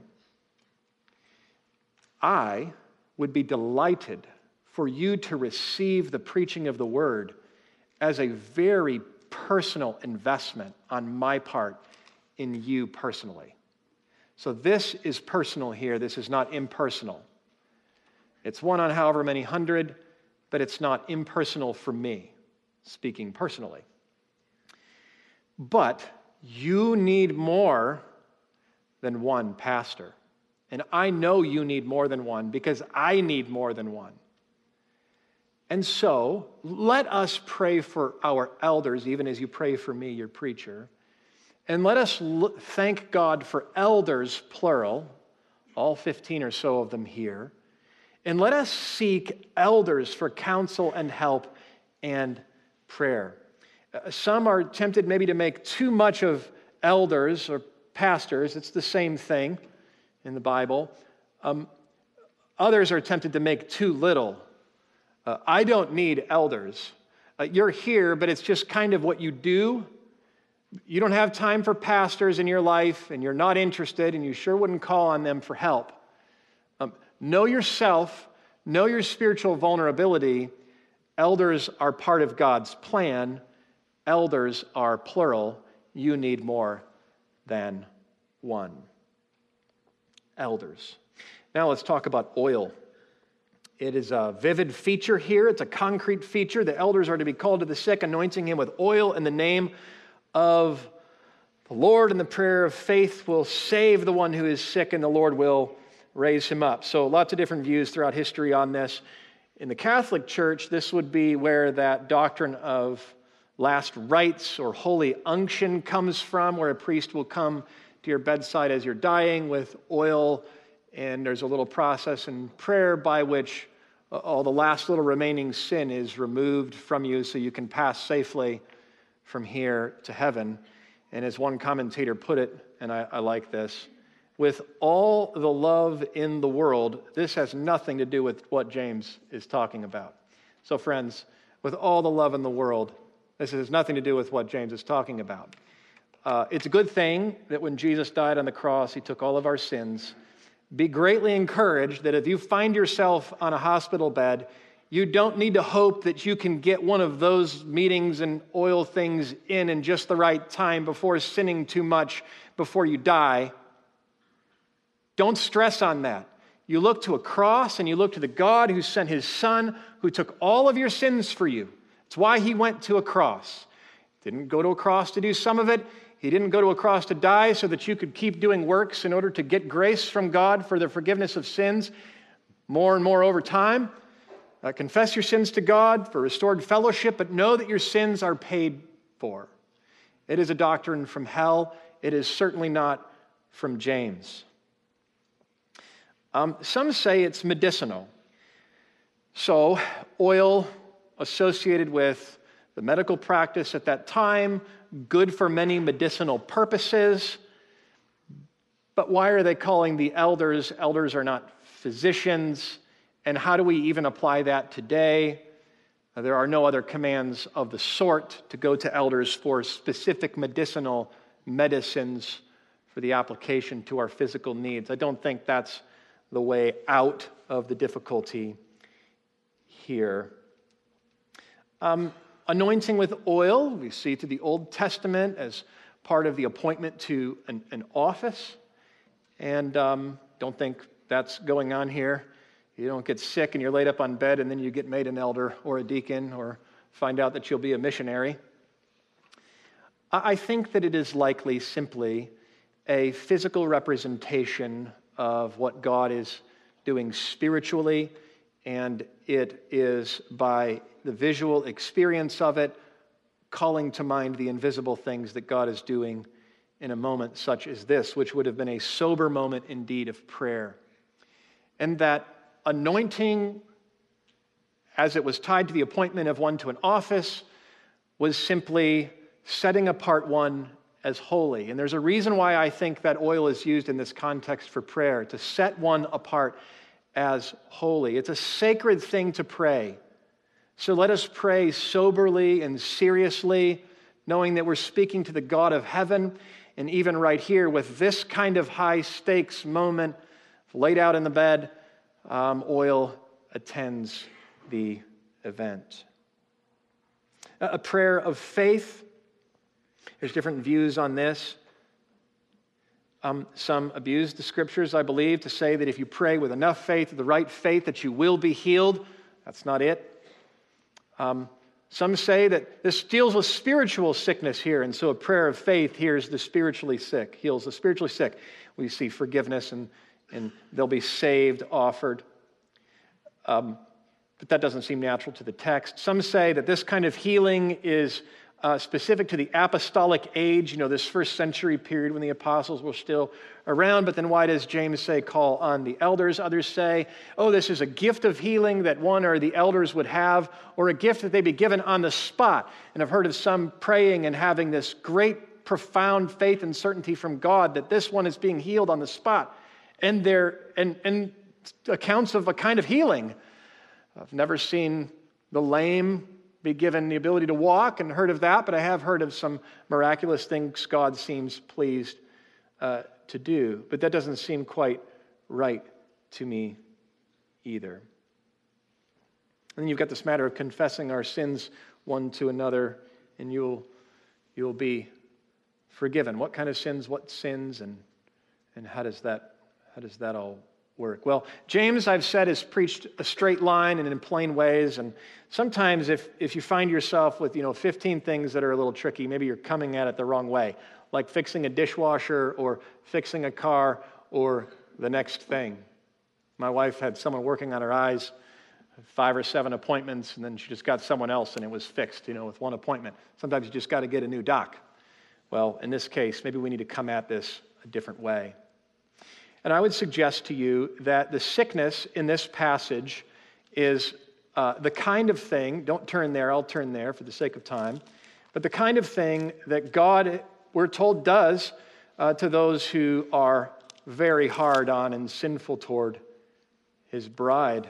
I would be delighted for you to receive the preaching of the word as a very personal investment on my part in you personally. So this is personal here. This is not impersonal. It's one on however many hundred, but it's not impersonal for me, speaking personally. But you need more than one pastor. And I know you need more than one because I need more than one. And so let us pray for our elders, even as you pray for me, your preacher And let us thank God for elders, plural, all 15 or so of them here. And let us seek elders for counsel and help and prayer. Uh, some are tempted maybe to make too much of elders or pastors. It's the same thing in the Bible. Um, others are tempted to make too little. Uh, I don't need elders. Uh, you're here, but it's just kind of what you do you don't have time for pastors in your life and you're not interested and you sure wouldn't call on them for help. Um, know yourself, know your spiritual vulnerability. Elders are part of God's plan, elders are plural. You need more than one. Elders. Now let's talk about oil. It is a vivid feature here. It's a concrete feature. The elders are to be called to the sick, anointing him with oil in the name of the Lord, and the prayer of faith will save the one who is sick, and the Lord will raise him up. So, lots of different views throughout history on this. In the Catholic Church, this would be where that doctrine of last rites or holy unction comes from, where a priest will come to your bedside as you're dying with oil, and there's a little process in prayer by which all the last little remaining sin is removed from you so you can pass safely from here to heaven. And as one commentator put it, and I, I like this, with all the love in the world, this has nothing to do with what James is talking about. So, friends, with all the love in the world, this has nothing to do with what James is talking about. Uh, it's a good thing that when Jesus died on the cross, he took all of our sins. Be greatly encouraged that if you find yourself on a hospital bed you don't need to hope that you can get one of those meetings and oil things in in just the right time before sinning too much before you die. Don't stress on that. You look to a cross and you look to the God who sent his son, who took all of your sins for you. It's why he went to a cross. Didn't go to a cross to do some of it. He didn't go to a cross to die so that you could keep doing works in order to get grace from God for the forgiveness of sins more and more over time. Uh, confess your sins to God for restored fellowship, but know that your sins are paid for. It is a doctrine from hell. It is certainly not from James. Um, some say it's medicinal. So, oil associated with the medical practice at that time, good for many medicinal purposes. But why are they calling the elders? Elders are not physicians. And how do we even apply that today? There are no other commands of the sort to go to elders for specific medicinal medicines for the application to our physical needs. I don't think that's the way out of the difficulty here. Um, anointing with oil, we see to the Old Testament as part of the appointment to an, an office. And um, don't think that's going on here. You don't get sick and you're laid up on bed and then you get made an elder or a deacon or find out that you'll be a missionary. I think that it is likely simply a physical representation of what God is doing spiritually, and it is by the visual experience of it calling to mind the invisible things that God is doing in a moment such as this, which would have been a sober moment indeed of prayer. And that anointing, as it was tied to the appointment of one to an office, was simply setting apart one as holy. And there's a reason why I think that oil is used in this context for prayer to set one apart as holy. It's a sacred thing to pray. So let us pray soberly and seriously, knowing that we're speaking to the God of heaven. And even right here, with this kind of high stakes moment laid out in the bed, um, oil attends the event. A prayer of faith. There's different views on this. Um, some abuse the scriptures, I believe, to say that if you pray with enough faith, the right faith, that you will be healed. That's not it. Um, some say that this deals with spiritual sickness here, and so a prayer of faith heals the spiritually sick, heals the spiritually sick. We see forgiveness and and they'll be saved offered. Um, but that doesn't seem natural to the text. Some say that this kind of healing is uh, specific to the apostolic age, you know, this first century period when the apostles were still around. But then why does James say, call on the elders? Others say, oh, this is a gift of healing that one or the elders would have, or a gift that they be given on the spot. And I've heard of some praying and having this great, profound faith and certainty from God that this one is being healed on the spot. And, there, and, and accounts of a kind of healing. I've never seen the lame be given the ability to walk and heard of that, but I have heard of some miraculous things God seems pleased uh, to do. But that doesn't seem quite right to me either. And you've got this matter of confessing our sins one to another, and you'll, you'll be forgiven. What kind of sins, what sins, and, and how, does that, how does that all work? Well, James, I've said, has preached a straight line and in plain ways. And sometimes if, if you find yourself with, you know, 15 things that are a little tricky, maybe you're coming at it the wrong way, like fixing a dishwasher or fixing a car or the next thing. My wife had someone working on her eyes, five or seven appointments, and then she just got someone else and it was fixed, you know, with one appointment. Sometimes you just got to get a new doc. Well, in this case, maybe we need to come at this a different way. And I would suggest to you that the sickness in this passage is uh, the kind of thing, don't turn there, I'll turn there for the sake of time, but the kind of thing that God, we're told, does uh, to those who are very hard on and sinful toward his bride.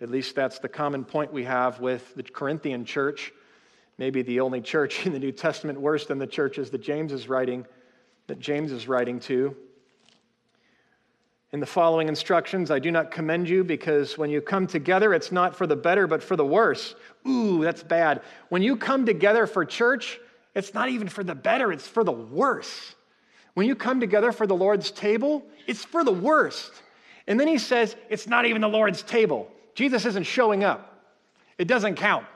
At least that's the common point we have with the Corinthian church. Maybe the only church in the New Testament worse than the churches that James is writing, that James is writing to. In the following instructions, I do not commend you because when you come together, it's not for the better, but for the worse. Ooh, that's bad. When you come together for church, it's not even for the better, it's for the worse. When you come together for the Lord's table, it's for the worst. And then he says, it's not even the Lord's table. Jesus isn't showing up, it doesn't count.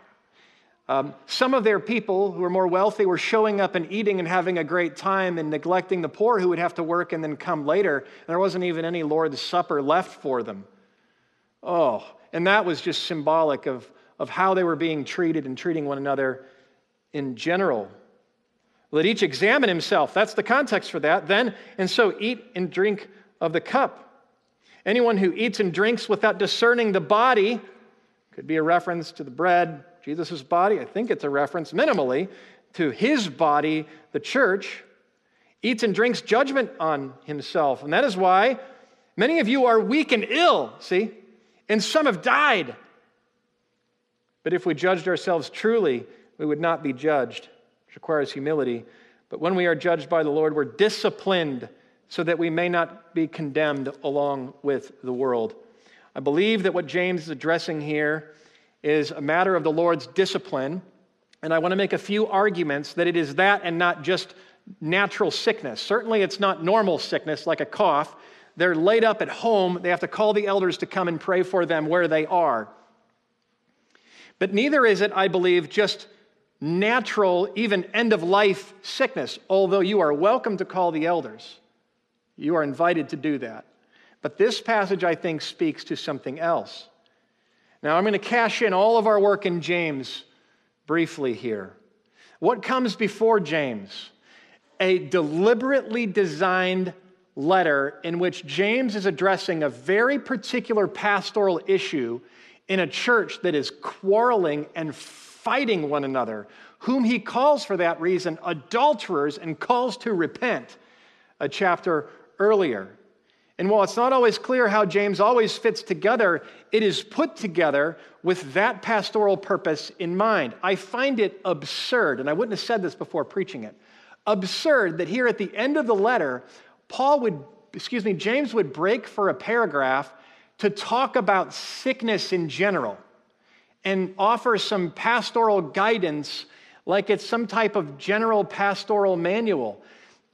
Um, some of their people who were more wealthy were showing up and eating and having a great time and neglecting the poor who would have to work and then come later. And there wasn't even any Lord's Supper left for them. Oh, and that was just symbolic of, of how they were being treated and treating one another in general. Let each examine himself. That's the context for that. Then, and so eat and drink of the cup. Anyone who eats and drinks without discerning the body could be a reference to the bread, Jesus' body, I think it's a reference minimally to his body, the church, eats and drinks judgment on himself. And that is why many of you are weak and ill, see? And some have died. But if we judged ourselves truly, we would not be judged, which requires humility. But when we are judged by the Lord, we're disciplined so that we may not be condemned along with the world. I believe that what James is addressing here is a matter of the Lord's discipline. And I want to make a few arguments that it is that and not just natural sickness. Certainly, it's not normal sickness like a cough. They're laid up at home. They have to call the elders to come and pray for them where they are. But neither is it, I believe, just natural, even end of life sickness, although you are welcome to call the elders. You are invited to do that. But this passage, I think, speaks to something else. Now, I'm going to cash in all of our work in James briefly here. What comes before James? A deliberately designed letter in which James is addressing a very particular pastoral issue in a church that is quarreling and fighting one another, whom he calls for that reason adulterers and calls to repent a chapter earlier. And while it's not always clear how James always fits together, it is put together with that pastoral purpose in mind. I find it absurd, and I wouldn't have said this before preaching it, absurd that here at the end of the letter, Paul would, excuse me, James would break for a paragraph to talk about sickness in general and offer some pastoral guidance like it's some type of general pastoral manual.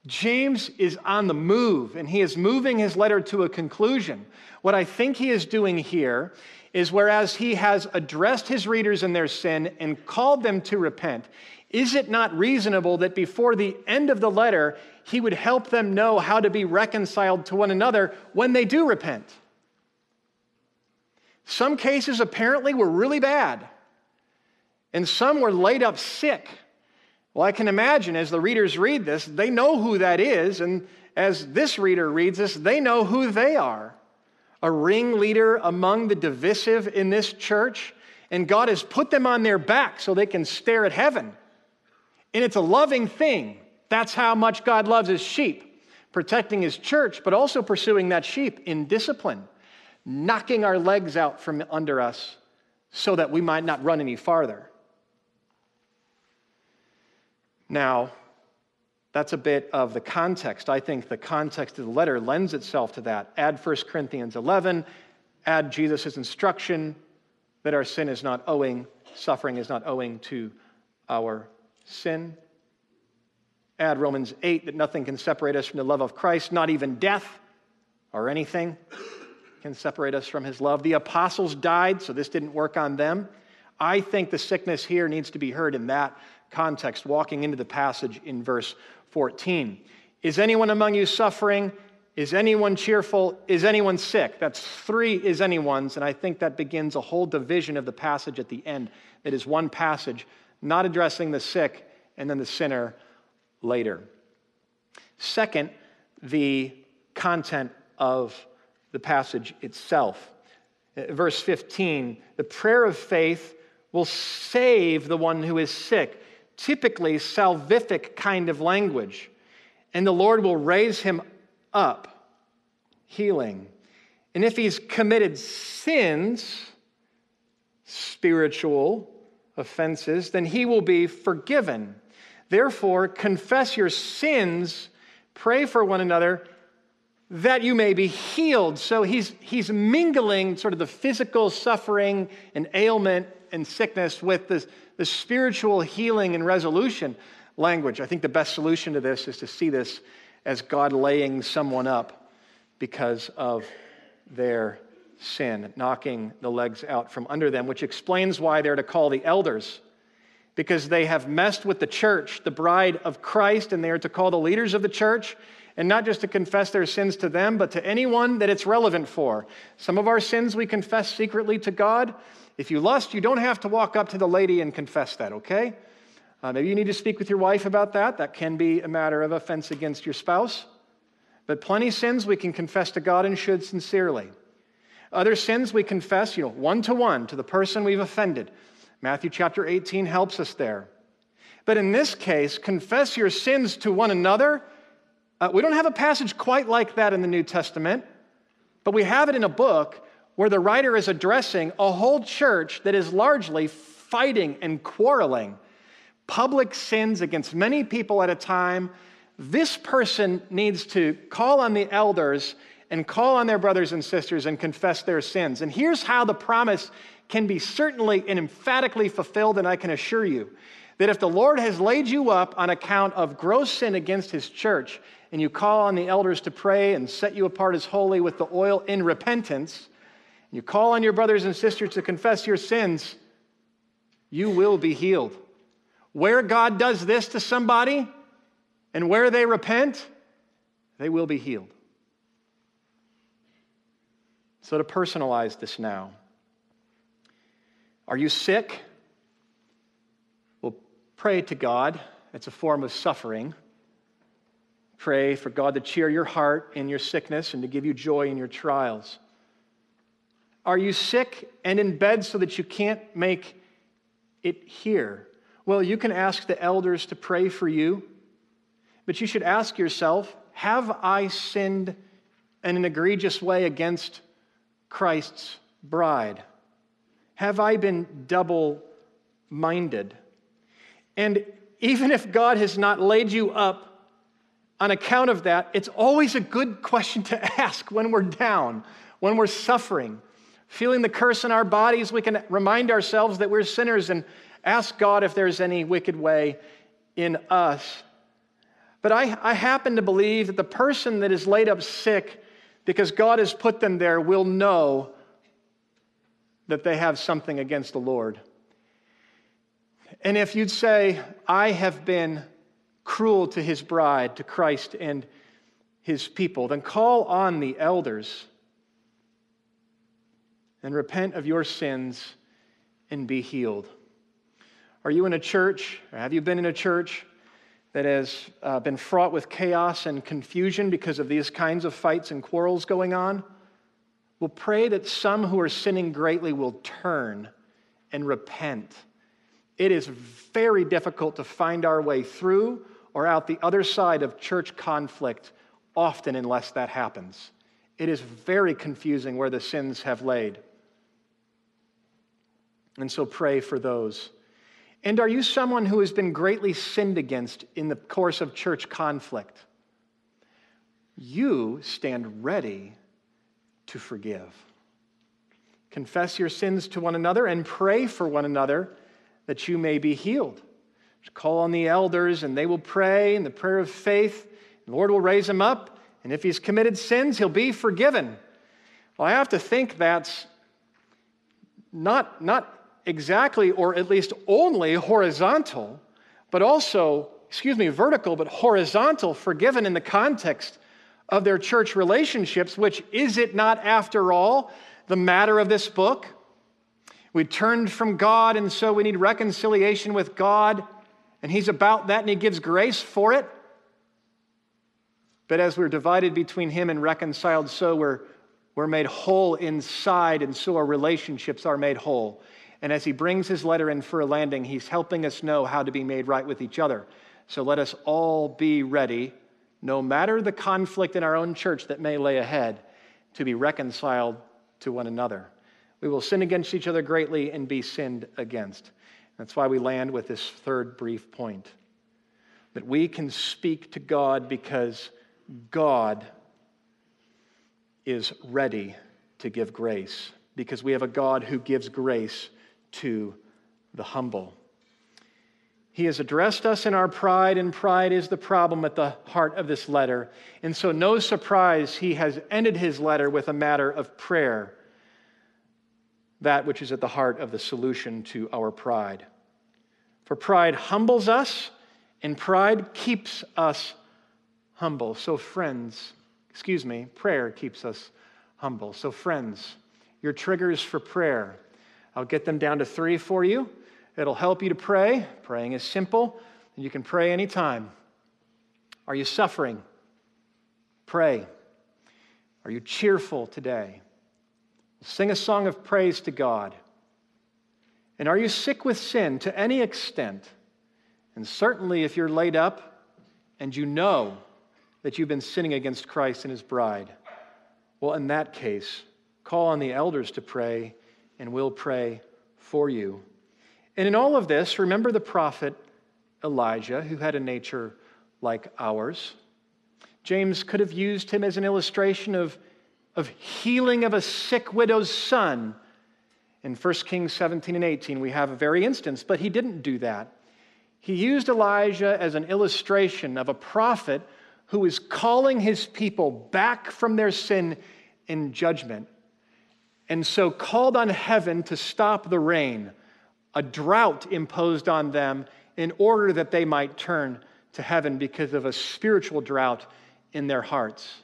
James is on the move and he is moving his letter to a conclusion. What I think he is doing here is whereas he has addressed his readers in their sin and called them to repent, is it not reasonable that before the end of the letter, he would help them know how to be reconciled to one another when they do repent? Some cases apparently were really bad, and some were laid up sick Well, I can imagine as the readers read this, they know who that is, and as this reader reads this, they know who they are. A ringleader among the divisive in this church, and God has put them on their back so they can stare at heaven. And it's a loving thing. That's how much God loves his sheep, protecting his church, but also pursuing that sheep in discipline, knocking our legs out from under us so that we might not run any farther. Now, that's a bit of the context. I think the context of the letter lends itself to that. Add 1 Corinthians 11, add Jesus' instruction that our sin is not owing, suffering is not owing to our sin. Add Romans 8 that nothing can separate us from the love of Christ, not even death or anything can separate us from his love. The apostles died, so this didn't work on them. I think the sickness here needs to be heard in that context, walking into the passage in verse 14. Is anyone among you suffering? Is anyone cheerful? Is anyone sick? That's three is anyone's, and I think that begins a whole division of the passage at the end. It is one passage, not addressing the sick and then the sinner later. Second, the content of the passage itself. Verse 15 the prayer of faith will save the one who is sick typically salvific kind of language. And the Lord will raise him up, healing. And if he's committed sins, spiritual offenses, then he will be forgiven. Therefore, confess your sins, pray for one another that you may be healed. So he's, he's mingling sort of the physical suffering and ailment and sickness with the, the spiritual healing and resolution language. I think the best solution to this is to see this as God laying someone up because of their sin, knocking the legs out from under them, which explains why they're to call the elders. Because they have messed with the church, the bride of Christ, and they are to call the leaders of the church and not just to confess their sins to them, but to anyone that it's relevant for. Some of our sins we confess secretly to God. If you lust, you don't have to walk up to the lady and confess that, okay? Uh, maybe you need to speak with your wife about that. That can be a matter of offense against your spouse. But plenty sins we can confess to God and should sincerely. Other sins we confess, you know, one to one to the person we've offended. Matthew chapter 18 helps us there. But in this case, confess your sins to one another uh, we don't have a passage quite like that in the New Testament, but we have it in a book where the writer is addressing a whole church that is largely fighting and quarreling, public sins against many people at a time. This person needs to call on the elders and call on their brothers and sisters and confess their sins. And here's how the promise can be certainly and emphatically fulfilled, and I can assure you that if the Lord has laid you up on account of gross sin against his church, and you call on the elders to pray and set you apart as holy with the oil in repentance, you call on your brothers and sisters to confess your sins, you will be healed. Where God does this to somebody and where they repent, they will be healed. So, to personalize this now, are you sick? Well, pray to God. It's a form of suffering. Pray for God to cheer your heart in your sickness and to give you joy in your trials. Are you sick and in bed so that you can't make it here? Well, you can ask the elders to pray for you, but you should ask yourself Have I sinned in an egregious way against Christ's bride? Have I been double minded? And even if God has not laid you up on account of that, it's always a good question to ask when we're down, when we're suffering. Feeling the curse in our bodies, we can remind ourselves that we're sinners and ask God if there's any wicked way in us. But I, I happen to believe that the person that is laid up sick because God has put them there will know that they have something against the Lord. And if you'd say, I have been cruel to his bride, to Christ and his people, then call on the elders and repent of your sins and be healed. Are you in a church, or have you been in a church that has uh, been fraught with chaos and confusion because of these kinds of fights and quarrels going on? We'll pray that some who are sinning greatly will turn and repent. It is very difficult to find our way through or out the other side of church conflict, often unless that happens. It is very confusing where the sins have laid. And so pray for those. And are you someone who has been greatly sinned against in the course of church conflict? You stand ready to forgive. Confess your sins to one another and pray for one another that you may be healed. Just call on the elders and they will pray in the prayer of faith. The Lord will raise him up, and if he's committed sins, he'll be forgiven. Well, I have to think that's not, not exactly, or at least only horizontal, but also, excuse me, vertical, but horizontal, forgiven in the context of their church relationships, which is it not, after all, the matter of this book? We turned from God, and so we need reconciliation with God, and He's about that, and He gives grace for it. But as we're divided between Him and reconciled, so we're, we're made whole inside, and so our relationships are made whole. And as he brings his letter in for a landing, he's helping us know how to be made right with each other. So let us all be ready, no matter the conflict in our own church that may lay ahead, to be reconciled to one another. We will sin against each other greatly and be sinned against. That's why we land with this third brief point that we can speak to God because God is ready to give grace, because we have a God who gives grace to the humble. He has addressed us in our pride, and pride is the problem at the heart of this letter. And so, no surprise, he has ended his letter with a matter of prayer, that which is at the heart of the solution to our pride. For pride humbles us, and pride keeps us humble. So, friends, excuse me, prayer keeps us humble. So, friends, your triggers for prayer I'll get them down to three for you. It'll help you to pray. Praying is simple, and you can pray anytime. Are you suffering? Pray. Are you cheerful today? Sing a song of praise to God. And are you sick with sin to any extent? And certainly, if you're laid up and you know that you've been sinning against Christ and his bride, well, in that case, call on the elders to pray and we'll pray for you. And in all of this, remember the prophet Elijah, who had a nature like ours. James could have used him as an illustration of, of healing of a sick widow's son. In 1 Kings 17 and 18, we have a very instance, but he didn't do that. He used Elijah as an illustration of a prophet who is calling his people back from their sin in judgment and so called on heaven to stop the rain, a drought imposed on them in order that they might turn to heaven because of a spiritual drought in their hearts.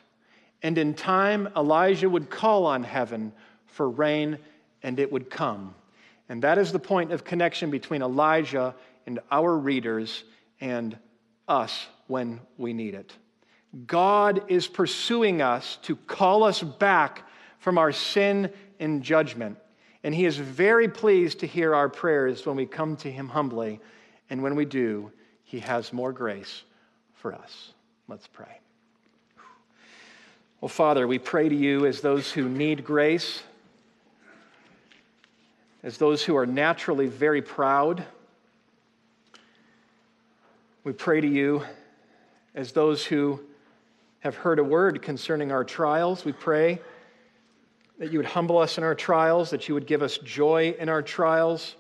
And in time, Elijah would call on heaven for rain, and it would come. And that is the point of connection between Elijah and our readers and us when we need it. God is pursuing us to call us back from our sin in judgment. And He is very pleased to hear our prayers when we come to Him humbly. And when we do, He has more grace for us. Let's pray. Well, Father, we pray to you as those who need grace, as those who are naturally very proud. We pray to you as those who have heard a word concerning our trials. We pray that you would humble us in our trials, that you would give us joy in our trials,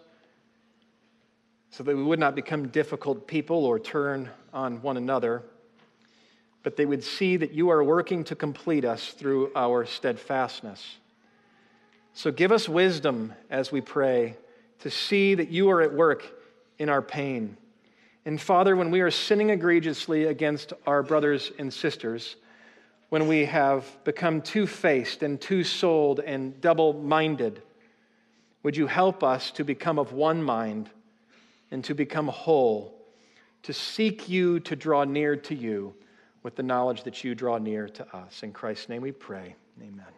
so that we would not become difficult people or turn on one another, but they would see that you are working to complete us through our steadfastness. So give us wisdom as we pray to see that you are at work in our pain. And Father, when we are sinning egregiously against our brothers and sisters, when we have become two faced and two souled and double minded. Would you help us to become of one mind and to become whole, to seek you, to draw near to you with the knowledge that you draw near to us. In Christ's name we pray. Amen.